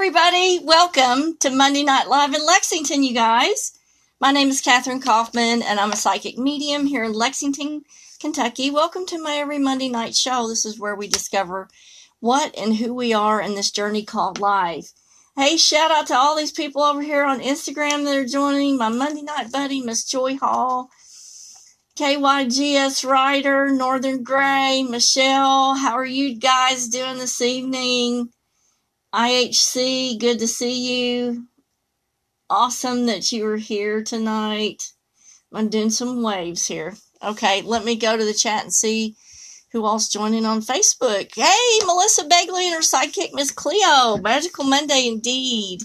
everybody. Welcome to Monday Night Live in Lexington, you guys. My name is Katherine Kaufman, and I'm a psychic medium here in Lexington, Kentucky. Welcome to my every Monday night show. This is where we discover what and who we are in this journey called life. Hey, shout out to all these people over here on Instagram that are joining. My Monday night buddy, Miss Joy Hall, KYGS Ryder, Northern Gray, Michelle. How are you guys doing this evening? IHC, good to see you. Awesome that you are here tonight. I'm doing some waves here. Okay, let me go to the chat and see who else joining on Facebook. Hey, Melissa Begley and her sidekick, Miss Cleo. Magical Monday indeed.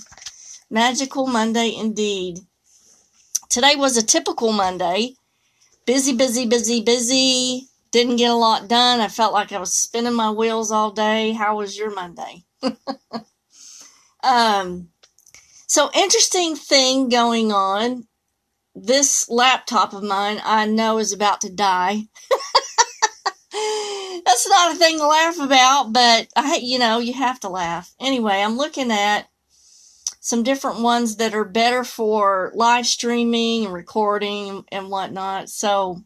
Magical Monday indeed. Today was a typical Monday. Busy, busy, busy, busy. Didn't get a lot done. I felt like I was spinning my wheels all day. How was your Monday? um, so interesting thing going on. This laptop of mine, I know, is about to die. That's not a thing to laugh about, but I, you know, you have to laugh. Anyway, I'm looking at some different ones that are better for live streaming and recording and whatnot. So,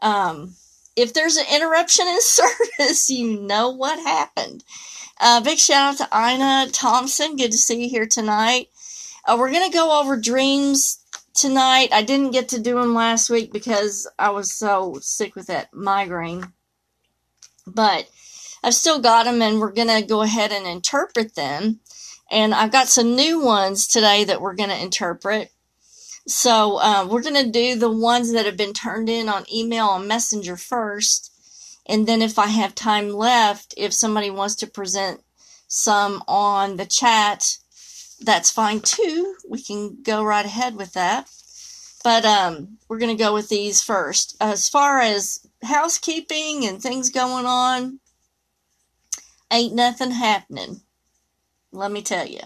um, if there's an interruption in service, you know what happened. Uh, big shout out to Ina Thompson. Good to see you here tonight. Uh, we're going to go over dreams tonight. I didn't get to do them last week because I was so sick with that migraine. But I've still got them and we're going to go ahead and interpret them. And I've got some new ones today that we're going to interpret. So uh, we're going to do the ones that have been turned in on email and messenger first. And then if I have time left, if somebody wants to present some on the chat, that's fine too. We can go right ahead with that. But um, we're going to go with these first. As far as housekeeping and things going on, ain't nothing happening. Let me tell you.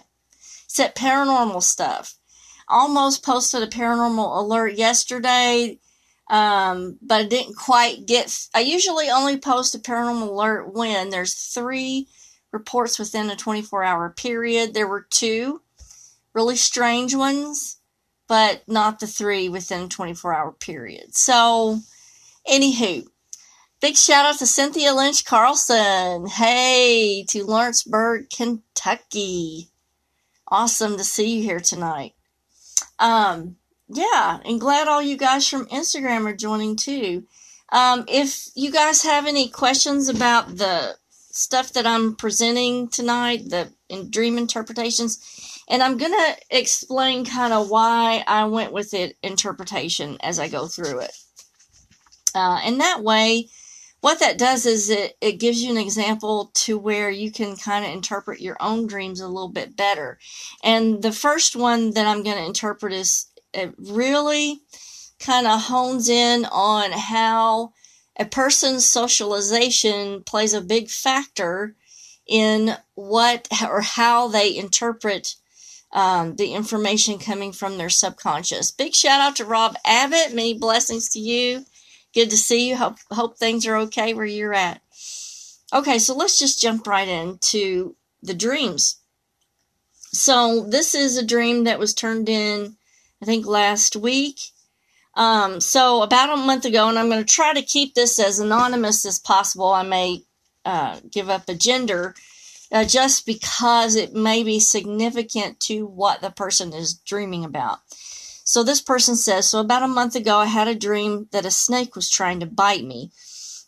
Except paranormal stuff. Almost posted a paranormal alert yesterday um, but I didn't quite get. I usually only post a paranormal alert when there's three reports within a 24 hour period. There were two really strange ones, but not the three within a 24 hour period. So, anywho, big shout out to Cynthia Lynch Carlson. Hey, to Lawrenceburg, Kentucky. Awesome to see you here tonight. Um, yeah, and glad all you guys from Instagram are joining too. Um, if you guys have any questions about the stuff that I'm presenting tonight, the in dream interpretations, and I'm gonna explain kind of why I went with it interpretation as I go through it. Uh, and that way, what that does is it, it gives you an example to where you can kind of interpret your own dreams a little bit better. And the first one that I'm going to interpret is it really kind of hones in on how a person's socialization plays a big factor in what or how they interpret um, the information coming from their subconscious. Big shout out to Rob Abbott. Many blessings to you. Good to see you. Hope, hope things are okay where you're at. Okay, so let's just jump right into the dreams. So, this is a dream that was turned in I think last week. Um, so about a month ago, and I'm going to try to keep this as anonymous as possible. I may uh, give up a gender uh, just because it may be significant to what the person is dreaming about. So this person says, so about a month ago, I had a dream that a snake was trying to bite me.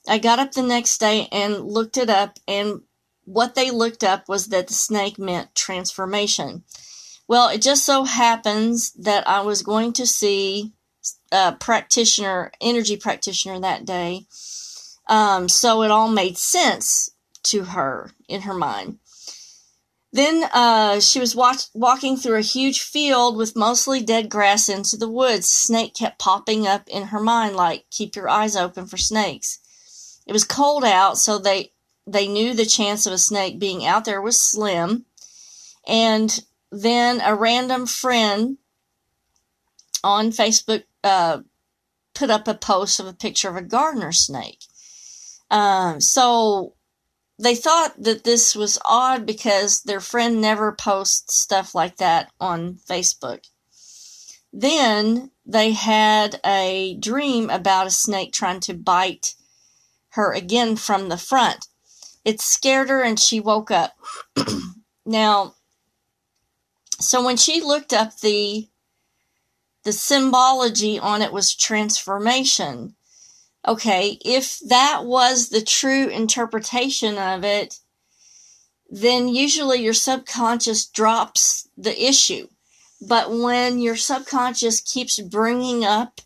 I got up the next day and looked it up, and what they looked up was that the snake meant transformation. Well, it just so happens that I was going to see a practitioner, energy practitioner that day. Um, so it all made sense to her in her mind. Then uh, she was watch- walking through a huge field with mostly dead grass into the woods. Snake kept popping up in her mind, like "Keep your eyes open for snakes." It was cold out, so they they knew the chance of a snake being out there was slim. And then a random friend on Facebook uh, put up a post of a picture of a gardener snake. Um, so they thought that this was odd because their friend never posts stuff like that on Facebook. Then they had a dream about a snake trying to bite her again from the front. It scared her and she woke up. now, so when she looked up the the symbology on it was transformation. Okay, if that was the true interpretation of it, then usually your subconscious drops the issue. But when your subconscious keeps bringing up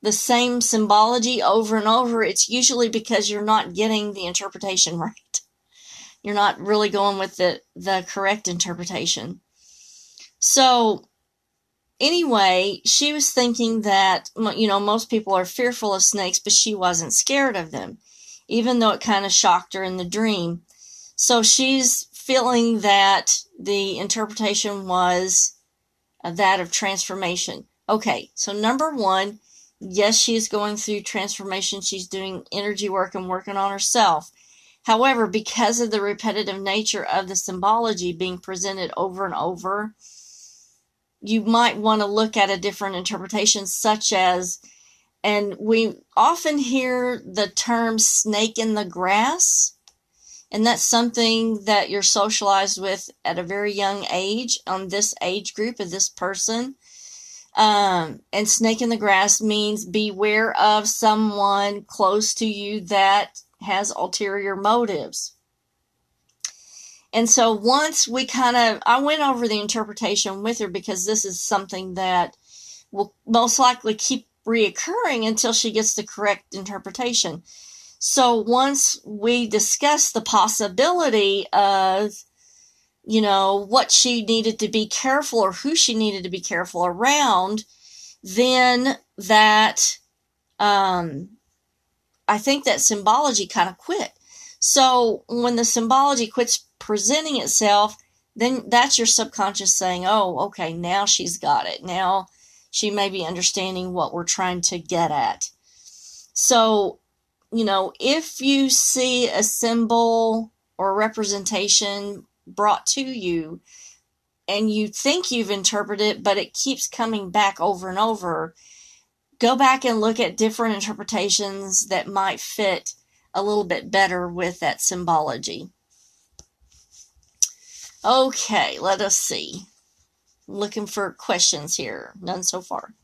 the same symbology over and over, it's usually because you're not getting the interpretation right. You're not really going with the, the correct interpretation. So, anyway, she was thinking that, you know, most people are fearful of snakes, but she wasn't scared of them, even though it kind of shocked her in the dream. So she's feeling that the interpretation was uh, that of transformation. Okay, so number one, yes, she is going through transformation. She's doing energy work and working on herself. However, because of the repetitive nature of the symbology being presented over and over, you might want to look at a different interpretation, such as, and we often hear the term snake in the grass and that's something that you're socialized with at a very young age on this age group of this person. Um, and snake in the grass means beware of someone close to you that has ulterior motives. And so once we kind of, I went over the interpretation with her because this is something that will most likely keep reoccurring until she gets the correct interpretation. So once we discussed the possibility of, you know, what she needed to be careful or who she needed to be careful around, then that, um, I think that symbology kind of quit. So when the symbology quits presenting itself, then that's your subconscious saying, oh, okay, now she's got it. Now she may be understanding what we're trying to get at. So you know, if you see a symbol or representation brought to you and you think you've interpreted it, but it keeps coming back over and over, go back and look at different interpretations that might fit a little bit better with that symbology. Okay, let us see. Looking for questions here. None so far.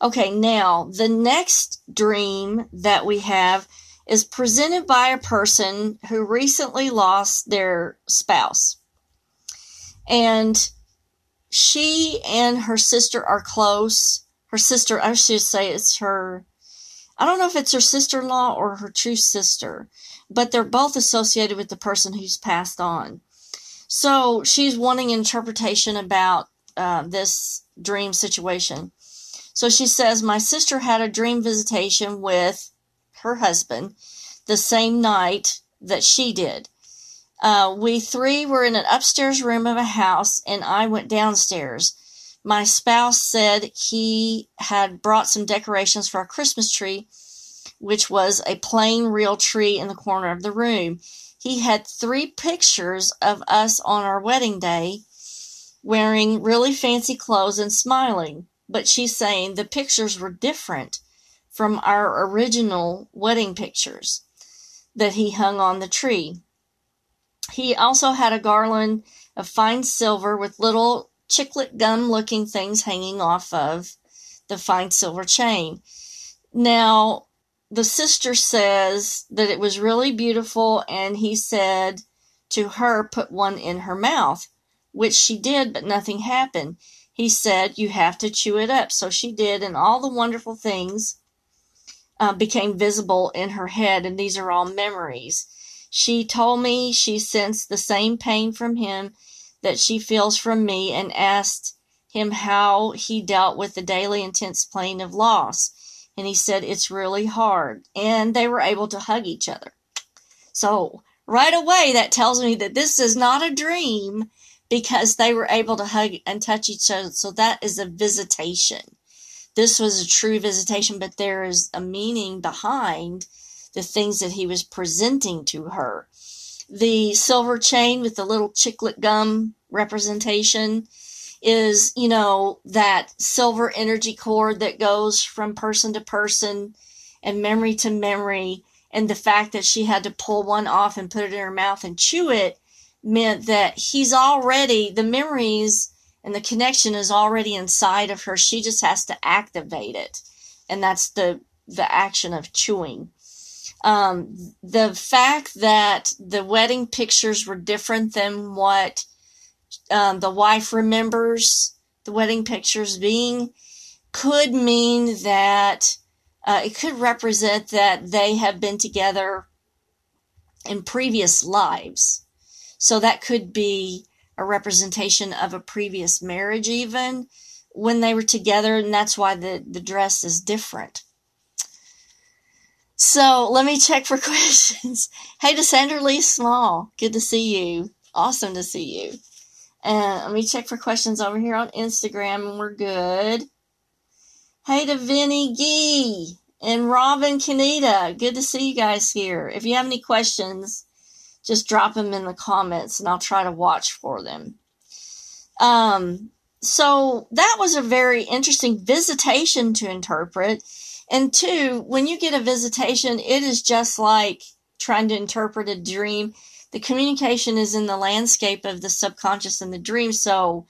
Okay, now the next dream that we have is presented by a person who recently lost their spouse. And she and her sister are close. Her sister, I should say it's her, I don't know if it's her sister in law or her true sister, but they're both associated with the person who's passed on. So she's wanting interpretation about uh, this dream situation. So she says, My sister had a dream visitation with her husband the same night that she did. Uh, we three were in an upstairs room of a house, and I went downstairs. My spouse said he had brought some decorations for our Christmas tree, which was a plain real tree in the corner of the room. He had three pictures of us on our wedding day wearing really fancy clothes and smiling but she's saying the pictures were different from our original wedding pictures that he hung on the tree. He also had a garland of fine silver with little chiclet gum looking things hanging off of the fine silver chain. Now, the sister says that it was really beautiful, and he said to her, put one in her mouth, which she did, but nothing happened. He said, You have to chew it up. So she did, and all the wonderful things uh, became visible in her head, and these are all memories. She told me she sensed the same pain from him that she feels from me and asked him how he dealt with the daily intense pain of loss. And he said, It's really hard. And they were able to hug each other. So, right away, that tells me that this is not a dream because they were able to hug and touch each other. So that is a visitation. This was a true visitation, but there is a meaning behind the things that he was presenting to her. The silver chain with the little chiclet gum representation is, you know, that silver energy cord that goes from person to person and memory to memory. And the fact that she had to pull one off and put it in her mouth and chew it meant that he's already, the memories and the connection is already inside of her. She just has to activate it. And that's the, the action of chewing. Um, the fact that the wedding pictures were different than what um, the wife remembers the wedding pictures being could mean that uh, it could represent that they have been together in previous lives. So that could be a representation of a previous marriage, even when they were together, and that's why the, the dress is different. So let me check for questions. Hey to Sandra Lee Small, good to see you. Awesome to see you. And let me check for questions over here on Instagram, and we're good. Hey to Vinny Gee and Robin Kanita. Good to see you guys here. If you have any questions, just drop them in the comments and I'll try to watch for them. Um, so that was a very interesting visitation to interpret. And two, when you get a visitation, it is just like trying to interpret a dream the communication is in the landscape of the subconscious and the dream. So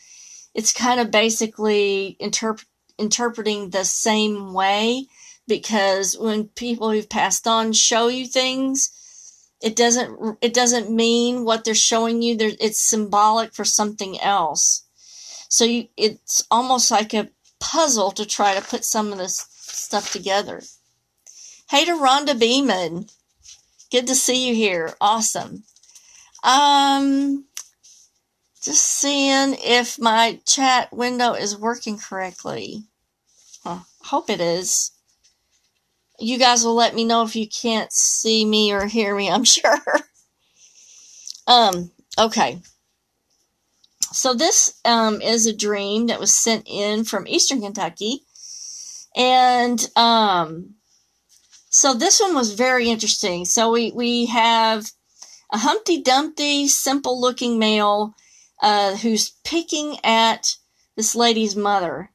it's kind of basically interp- interpreting the same way because when people who've passed on show you things, it doesn't it doesn't mean what they're showing you. It's symbolic for something else. So you, it's almost like a puzzle to try to put some of this stuff together. Hey to Rhonda Beeman. Good to see you here. Awesome. Um, just seeing if my chat window is working correctly. Huh, hope it is. You guys will let me know if you can't see me or hear me, I'm sure. um, okay. So this um, is a dream that was sent in from Eastern Kentucky. And um, so this one was very interesting. So we, we have a Humpty Dumpty, simple looking male uh, who's picking at this lady's mother.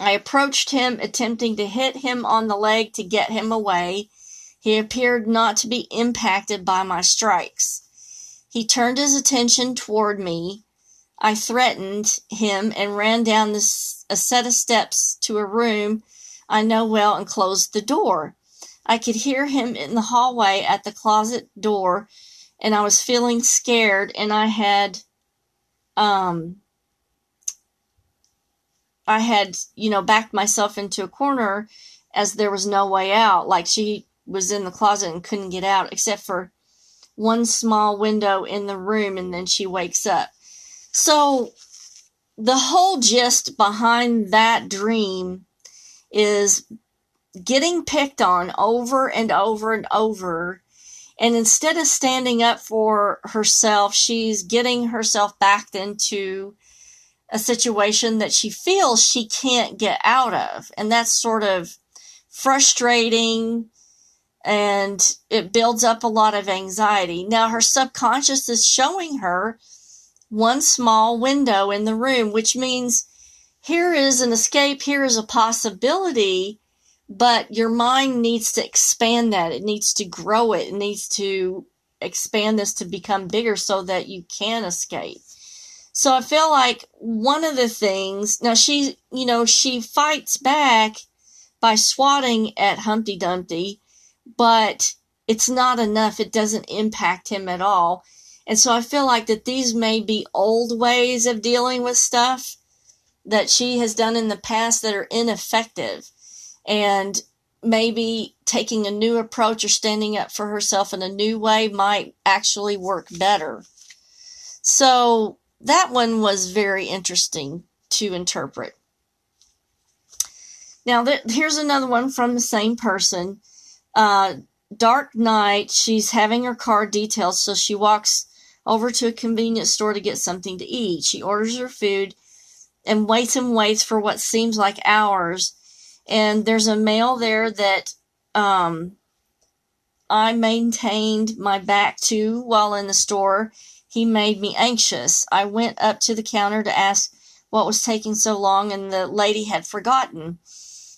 I approached him, attempting to hit him on the leg to get him away. He appeared not to be impacted by my strikes. He turned his attention toward me. I threatened him and ran down this, a set of steps to a room I know well and closed the door. I could hear him in the hallway at the closet door and I was feeling scared and I had um I had, you know, backed myself into a corner as there was no way out. Like she was in the closet and couldn't get out except for one small window in the room and then she wakes up. So the whole gist behind that dream is getting picked on over and over and over and instead of standing up for herself, she's getting herself backed into a situation that she feels she can't get out of. And that's sort of frustrating and it builds up a lot of anxiety. Now, her subconscious is showing her one small window in the room, which means here is an escape, here is a possibility but your mind needs to expand that. It needs to grow it. It needs to expand this to become bigger so that you can escape. So I feel like one of the things, now she, you know, she fights back by swatting at Humpty Dumpty, but it's not enough. It doesn't impact him at all. And so I feel like that these may be old ways of dealing with stuff that she has done in the past that are ineffective and maybe taking a new approach or standing up for herself in a new way might actually work better. So that one was very interesting to interpret. Now, th- here's another one from the same person. Uh, dark night, she's having her car detailed, so she walks over to a convenience store to get something to eat. She orders her food and waits and waits for what seems like hours and there's a male there that um, I maintained my back to while in the store, he made me anxious. I went up to the counter to ask what was taking so long, and the lady had forgotten.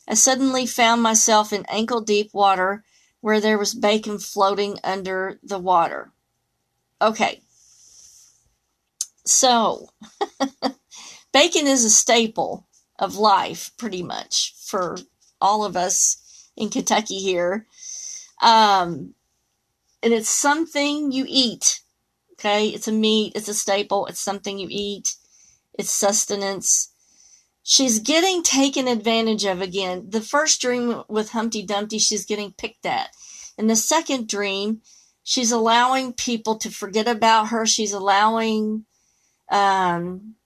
I suddenly found myself in ankle deep water where there was bacon floating under the water. Okay. So, bacon is a staple of life, pretty much, for all of us in Kentucky here. Um, and it's something you eat. Okay. It's a meat. It's a staple. It's something you eat. It's sustenance. She's getting taken advantage of again. The first dream with Humpty Dumpty, she's getting picked at. In the second dream, she's allowing people to forget about her. She's allowing um,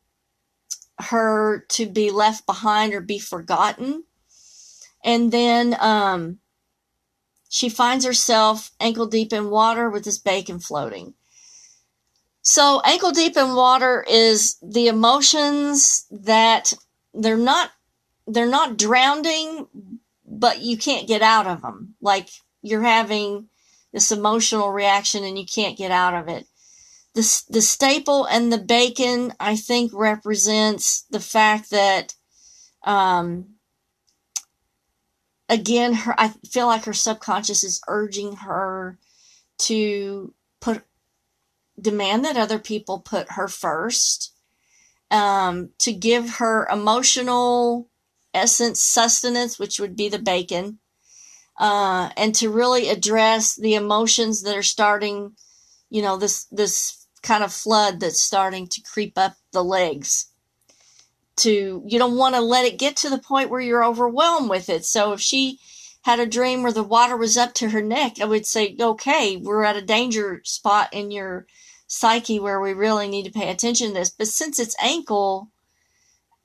her to be left behind or be forgotten. And then um, she finds herself ankle deep in water with this bacon floating. So, ankle deep in water is the emotions that they're not they're not drowning, but you can't get out of them. Like you're having this emotional reaction and you can't get out of it. The, the staple and the bacon, I think, represents the fact that, um, again, her, I feel like her subconscious is urging her to put, demand that other people put her first, um, to give her emotional essence, sustenance, which would be the bacon, uh, and to really address the emotions that are starting, you know, this this kind of flood that's starting to creep up the legs. To you don't want to let it get to the point where you're overwhelmed with it. So if she had a dream where the water was up to her neck, I would say, okay, we're at a danger spot in your psyche where we really need to pay attention to this. But since it's ankle,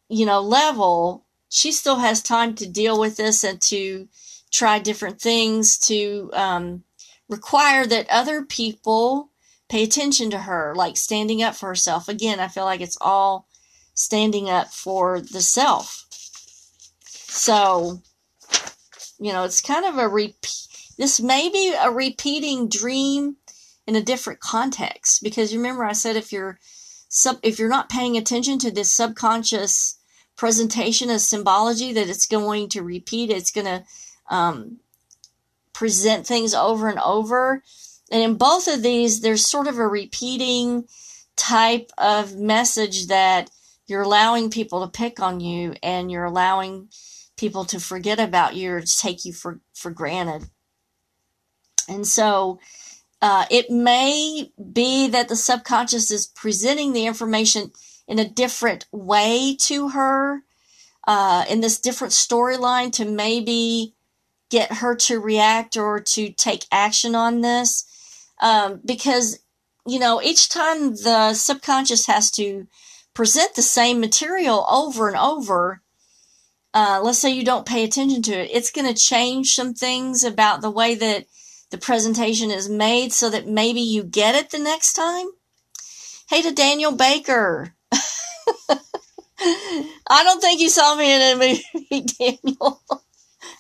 you know, level, she still has time to deal with this and to try different things to um, require that other people pay attention to her, like standing up for herself. Again, I feel like it's all standing up for the self. So, you know, it's kind of a repeat. This may be a repeating dream in a different context because remember I said if you're sub if you're not paying attention to this subconscious presentation of symbology that it's going to repeat, it's going to um, present things over and over. And in both of these, there's sort of a repeating type of message that you're allowing people to pick on you and you're allowing people to forget about you or to take you for, for granted. And so uh, it may be that the subconscious is presenting the information in a different way to her, uh, in this different storyline to maybe get her to react or to take action on this. Um, because, you know, each time the subconscious has to present the same material over and over, uh, let's say you don't pay attention to it, it's going to change some things about the way that the presentation is made so that maybe you get it the next time. Hey to Daniel Baker. I don't think you saw me in a movie, Daniel.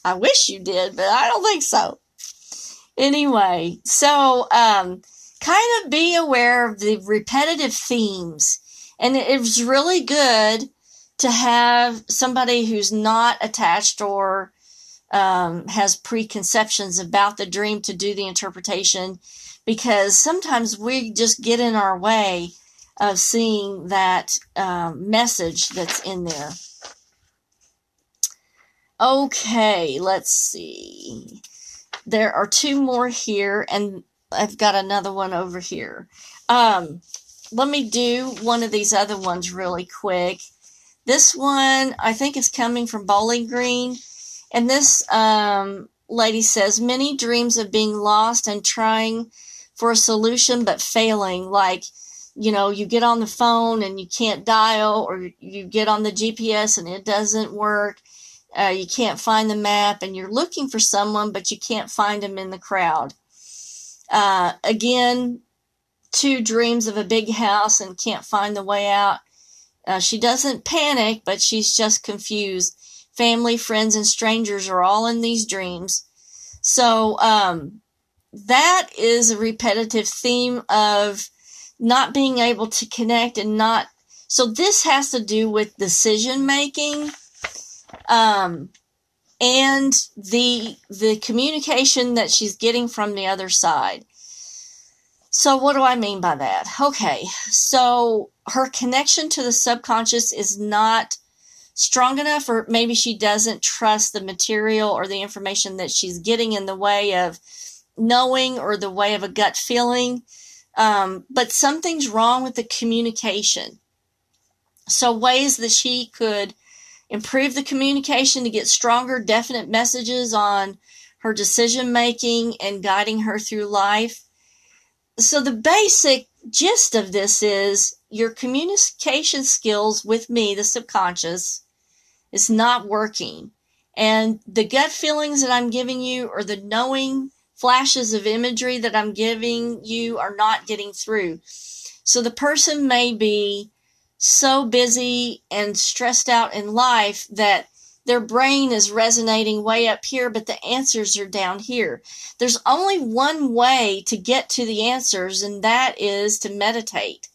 I wish you did, but I don't think so. Anyway, so um, kind of be aware of the repetitive themes. And it was really good to have somebody who's not attached or um, has preconceptions about the dream to do the interpretation because sometimes we just get in our way of seeing that um, message that's in there. Okay, let's see. There are two more here, and I've got another one over here. Um, let me do one of these other ones really quick. This one, I think, is coming from Bowling Green. And this um, lady says many dreams of being lost and trying for a solution but failing. Like, you know, you get on the phone and you can't dial, or you get on the GPS and it doesn't work uh, you can't find the map and you're looking for someone, but you can't find them in the crowd. Uh, again, two dreams of a big house and can't find the way out. Uh, she doesn't panic, but she's just confused. Family, friends, and strangers are all in these dreams. So, um, that is a repetitive theme of not being able to connect and not so this has to do with decision making um, and the the communication that she's getting from the other side. So what do i mean by that? Okay so her connection to the subconscious is not strong enough or maybe she doesn't trust the material or the information that she's getting in the way of knowing or the way of a gut feeling. Um, but something's wrong with the communication. So ways that she could improve the communication to get stronger definite messages on her decision making and guiding her through life so the basic gist of this is your communication skills with me the subconscious is not working. And the gut feelings that I'm giving you or the knowing flashes of imagery that I'm giving you are not getting through. So the person may be so busy and stressed out in life that their brain is resonating way up here, but the answers are down here. There's only one way to get to the answers, and that is to meditate.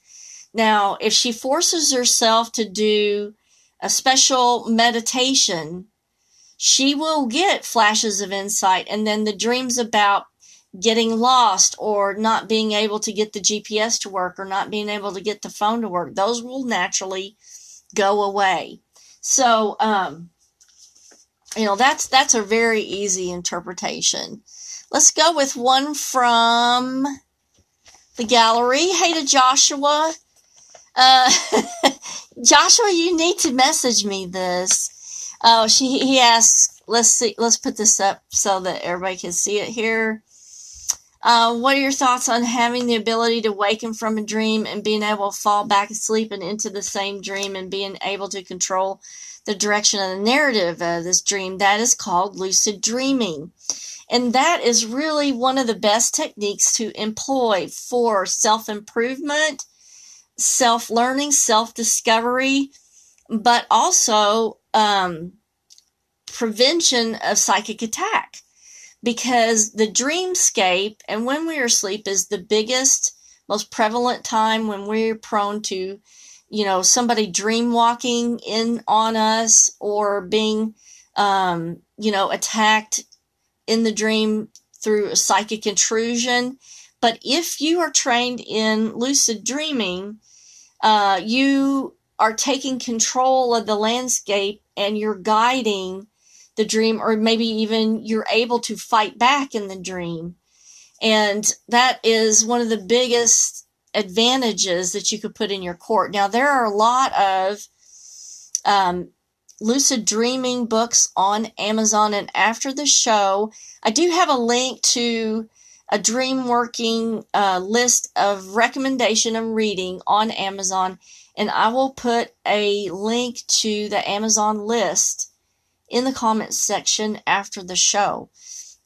Now, if she forces herself to do a special meditation, she will get flashes of insight and then the dreams about getting lost or not being able to get the GPS to work or not being able to get the phone to work. Those will naturally go away. So, um, you know, that's, that's a very easy interpretation. Let's go with one from the gallery. Hey to Joshua. Uh, Joshua, you need to message me this. Oh, she he asks. Let's see. Let's put this up so that everybody can see it here. Uh, what are your thoughts on having the ability to waken from a dream and being able to fall back asleep and into the same dream and being able to control the direction of the narrative of this dream? That is called lucid dreaming. And that is really one of the best techniques to employ for self improvement self learning, self discovery, but also um, prevention of psychic attack. Because the dreamscape and when we are asleep is the biggest, most prevalent time when we're prone to, you know, somebody dream walking in on us or being, um, you know, attacked in the dream through a psychic intrusion. But if you are trained in lucid dreaming, uh, you are taking control of the landscape and you're guiding the dream, or maybe even you're able to fight back in the dream. And that is one of the biggest advantages that you could put in your court. Now, there are a lot of um, lucid dreaming books on Amazon, and after the show, I do have a link to a dream working uh, list of recommendation and reading on Amazon, and I will put a link to the Amazon list in the comments section after the show.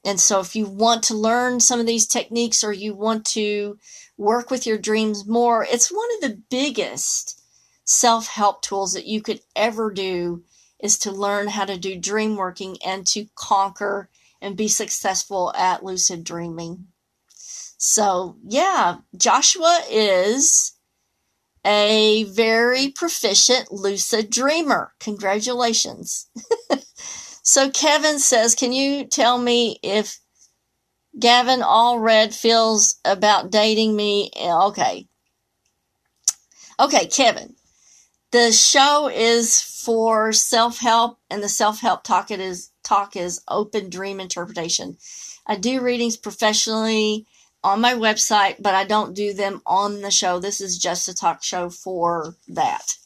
And so, if you want to learn some of these techniques or you want to work with your dreams more, it's one of the biggest self help tools that you could ever do is to learn how to do dream working and to conquer and be successful at lucid dreaming. So, yeah, Joshua is a very proficient lucid dreamer. Congratulations. so, Kevin says, Can you tell me if Gavin Allred feels about dating me? Okay. Okay, Kevin. The show is for self help, and the self help talk it is talk is open dream interpretation. I do readings professionally on my website, but I don't do them on the show. This is just a talk show for that,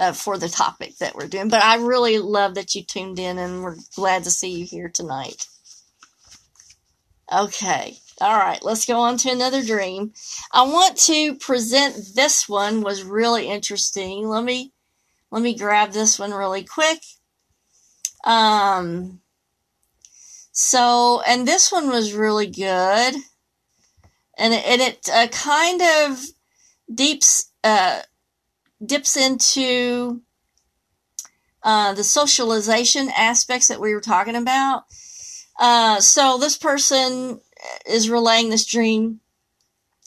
uh, for the topic that we're doing. But I really love that you tuned in and we're glad to see you here tonight. Okay. All right, let's go on to another dream. I want to present this one was really interesting. Let me let me grab this one really quick. Um so and this one was really good and it, and it uh, kind of deeps uh, dips into uh, the socialization aspects that we were talking about. Uh, so this person is relaying this dream,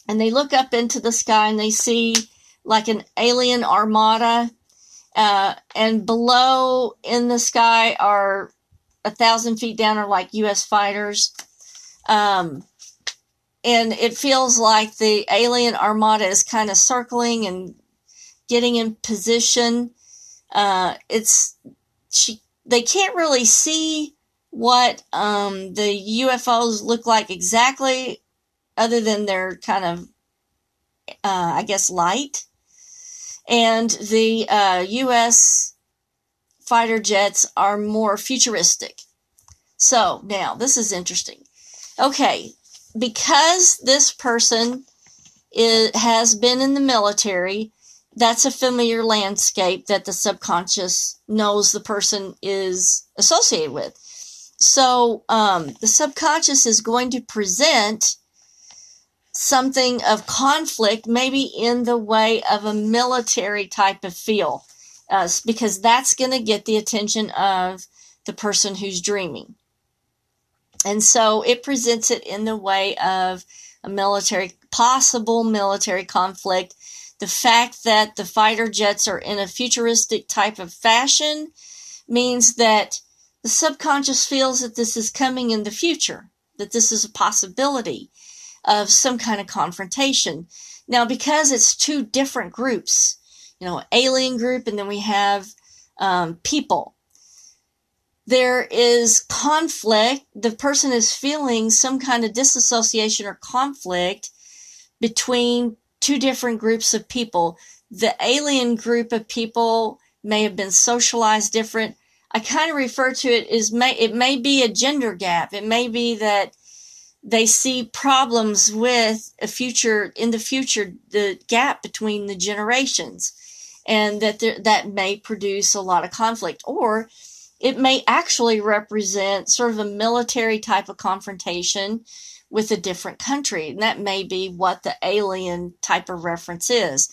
and they look up into the sky and they see like an alien armada, uh, and below in the sky are a thousand feet down are like U.S. fighters. Um, and it feels like the alien armada is kind of circling and getting in position. Uh, it's she. They can't really see what um, the UFOs look like exactly, other than they're kind of, uh, I guess, light. And the uh, U.S. fighter jets are more futuristic. So now this is interesting. Okay, because this person is, has been in the military, that's a familiar landscape that the subconscious knows the person is associated with. So um, the subconscious is going to present something of conflict, maybe in the way of a military type of feel, uh, because that's going to get the attention of the person who's dreaming. And so it presents it in the way of a military, possible military conflict. The fact that the fighter jets are in a futuristic type of fashion means that the subconscious feels that this is coming in the future, that this is a possibility of some kind of confrontation. Now, because it's two different groups, you know, alien group, and then we have um, people there is conflict, the person is feeling some kind of disassociation or conflict between two different groups of people. The alien group of people may have been socialized different. I kind of refer to it as may it may be a gender gap. It may be that they see problems with a future in the future the gap between the generations and that there, that may produce a lot of conflict or it may actually represent sort of a military type of confrontation with a different country. And that may be what the alien type of reference is.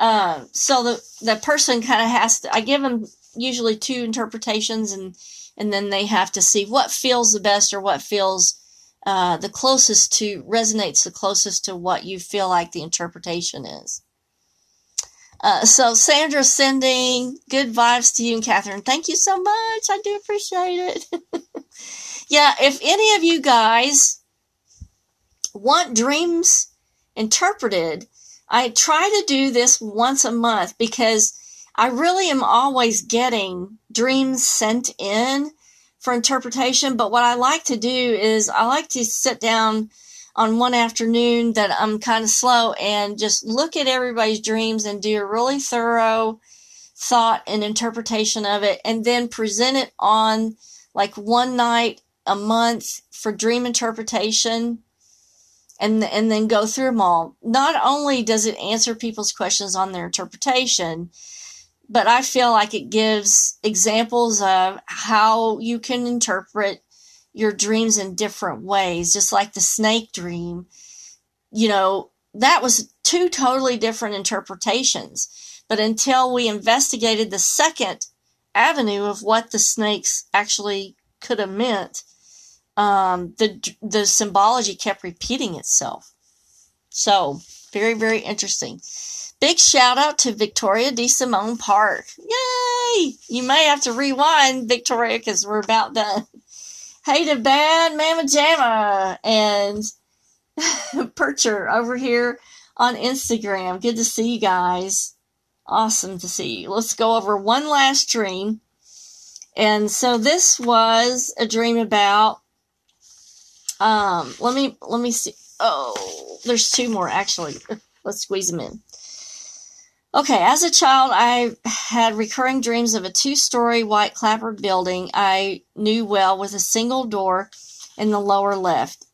Uh, so the, the person kind of has to, I give them usually two interpretations and, and then they have to see what feels the best or what feels uh, the closest to, resonates the closest to what you feel like the interpretation is. Uh, so Sandra sending good vibes to you and Catherine. Thank you so much. I do appreciate it. yeah, if any of you guys want dreams interpreted, I try to do this once a month because I really am always getting dreams sent in for interpretation. But what I like to do is I like to sit down on one afternoon that I'm kind of slow and just look at everybody's dreams and do a really thorough thought and interpretation of it and then present it on like one night a month for dream interpretation and and then go through them all. Not only does it answer people's questions on their interpretation, but I feel like it gives examples of how you can interpret your dreams in different ways, just like the snake dream. You know, that was two totally different interpretations. But until we investigated the second avenue of what the snakes actually could have meant, um, the the symbology kept repeating itself. So very very interesting. Big shout out to Victoria De Simone Park. Yay! You may have to rewind, Victoria, because we're about done. Hey to Bad Mama Jamma and Percher over here on Instagram. Good to see you guys. Awesome to see you. Let's go over one last dream. And so this was a dream about um let me let me see. Oh, there's two more actually. Let's squeeze them in. Okay, as a child, I had recurring dreams of a two story white clapboard building I knew well with a single door in the lower left.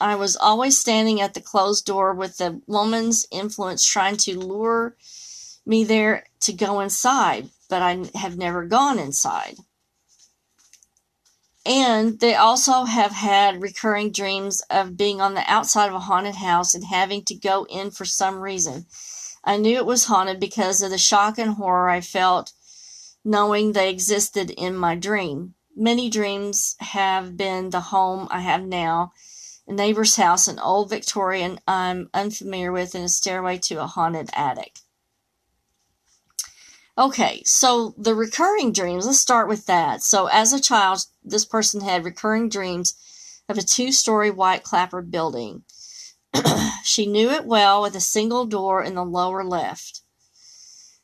I was always standing at the closed door with the woman's influence trying to lure me there to go inside, but I have never gone inside. And they also have had recurring dreams of being on the outside of a haunted house and having to go in for some reason. I knew it was haunted because of the shock and horror I felt knowing they existed in my dream. Many dreams have been the home I have now, a neighbor's house, an old Victorian I'm unfamiliar with, and a stairway to a haunted attic. Okay, so the recurring dreams, let's start with that. So, as a child, this person had recurring dreams of a two story white clapboard building. she knew it well with a single door in the lower left.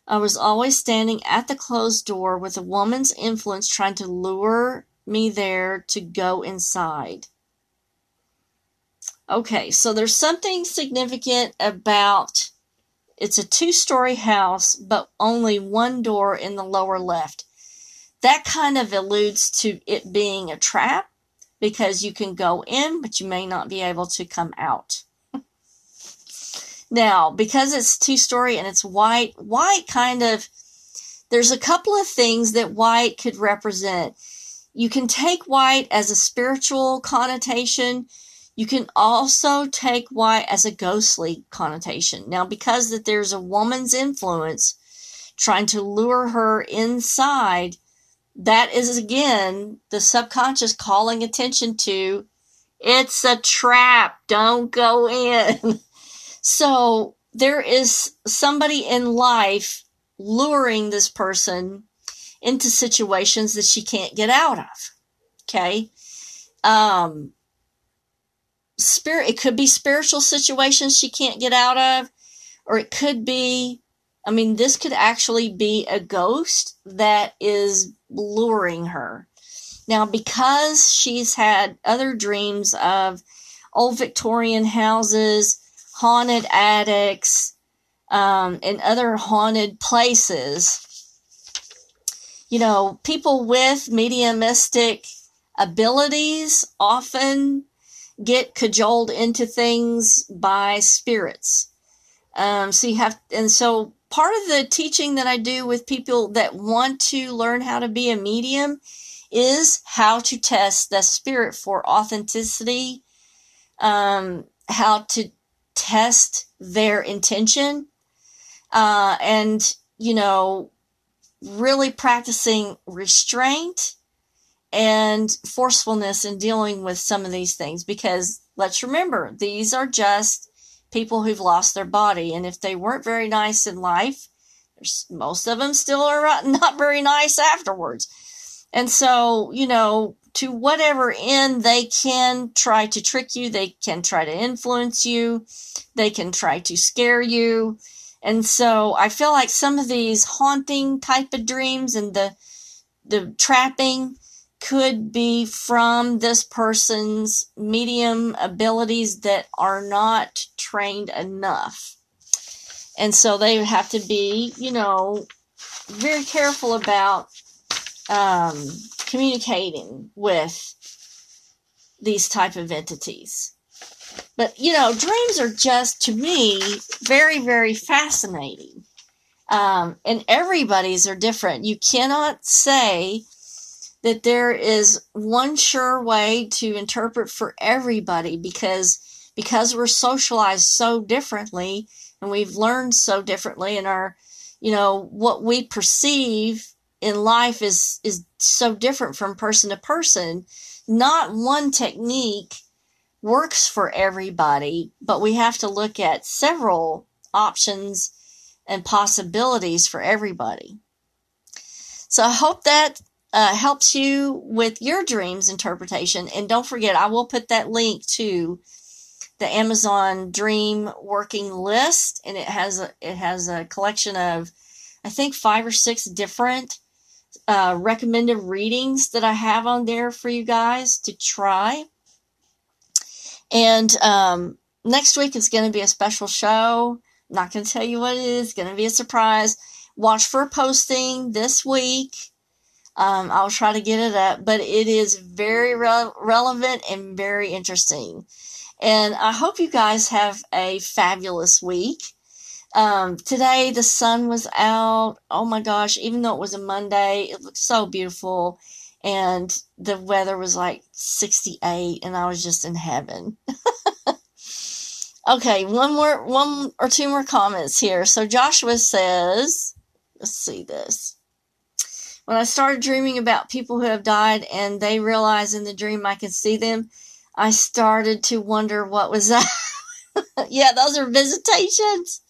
I was always standing at the closed door with a woman's influence trying to lure me there to go inside. Okay, so there's something significant about it's a two story house, but only one door in the lower left. That kind of alludes to it being a trap because you can go in, but you may not be able to come out. now, because it's two story and it's white, white kind of, there's a couple of things that white could represent. You can take white as a spiritual connotation you can also take white as a ghostly connotation. Now, because that there's a woman's influence trying to lure her inside, that is again the subconscious calling attention to it's a trap. Don't go in. so there is somebody in life luring this person into situations that she can't get out of. Okay. Um, spirit it could be spiritual situations she can't get out of or it could be i mean this could actually be a ghost that is luring her. Now because she's had other dreams of old victorian houses haunted attics um, and other haunted places you know people with mediumistic abilities often get cajoled into things by spirits. Um, so you have, and so part of the teaching that I do with people that want to learn how to be a medium is how to test the spirit for authenticity, um, how to test their intention, uh, and, you know, really practicing restraint and forcefulness in dealing with some of these things. Because let's remember these are just people who've lost their body. And if they weren't very nice in life most of them still are not very nice afterwards. And so you know to whatever end they can try to trick you they can try to influence you they can try to scare you. And so i feel like some of these haunting type of dreams and the the trapping could be from this person's medium abilities that are not trained enough. And so they have to be, you know, very careful about um, communicating with these type of entities. But you know, dreams are just to me very, very fascinating. Um, and everybody's are different. You cannot say that there is one sure way to interpret for everybody because because we're socialized so differently and we've learned so differently and our you know what we perceive in life is is so different from person to person. Not one technique works for everybody but we have to look at several options and possibilities for everybody. So i hope that uh, helps you with your dreams interpretation. And don't forget, I will put that link to the Amazon Dream Working List, and it has a, it has a collection of, I think, five or six different uh, recommended readings that I have on there for you guys to try. And um, next week is going to be a special show. Not going to tell you what it is. It's going to be a surprise. Watch for a posting this week um, I'll try to get it up, but it is very re- relevant and very interesting. And I hope you guys have a fabulous week. Um, today the sun was out. Oh my gosh, even though it was a Monday, it looked so beautiful. And the weather was like 68 and I was just in heaven. okay, one more, one or two more comments here. So Joshua says, let's see this when I started dreaming about people who have died and they realize in the dream I can see them, I started to wonder what was that. yeah, those are visitations.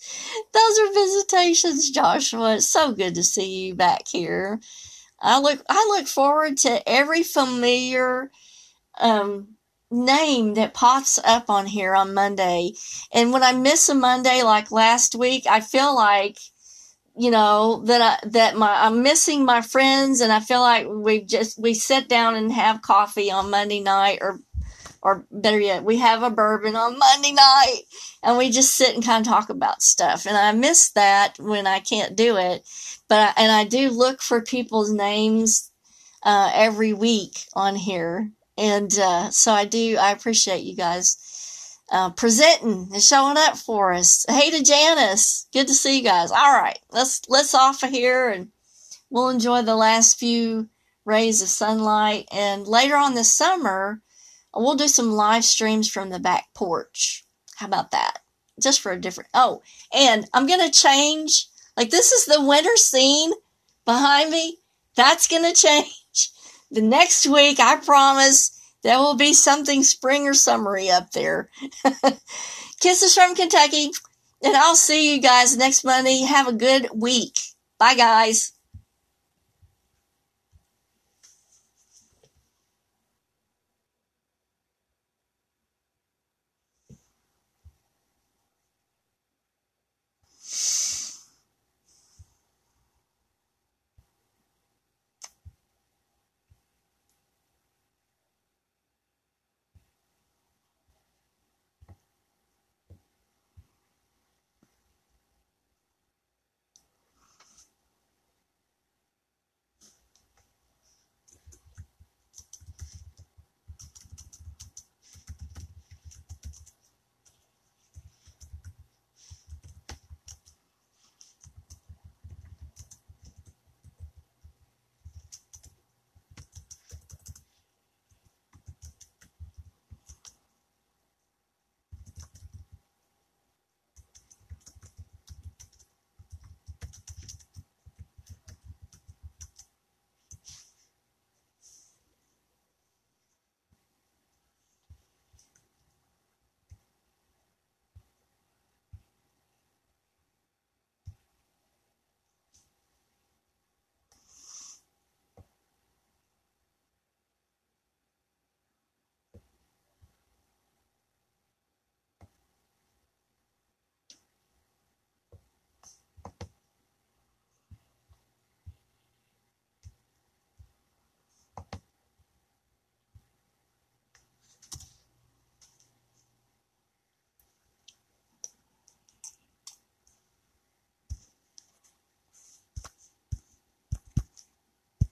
Those are visitations, Joshua. It's so good to see you back here. I look I look forward to every familiar um, name that pops up on here on Monday. And when I miss a Monday like last week, I feel like you know that I that my I'm missing my friends and I feel like we just we sit down and have coffee on Monday night or or better yet, we have a bourbon on Monday night and we just sit and kind of talk about stuff. And I miss that when I can't do it. But, I, and I do look for people's names, uh, every week on here. And, uh, so I do, I appreciate you guys, uh, presenting and showing up for us. Hey to Janice. Good to see you guys. All right. Let's, let's off of here and we'll enjoy the last few rays of sunlight. And later on this summer, We'll do some live streams from the back porch. How about that? Just for a different. Oh, and I'm to change. Like, this is the winter scene behind me. That's to change. The next week, I promise, there will be something spring or summery up there. Kisses from Kentucky. And I'll see you guys next Monday. Have a good week. Bye, guys.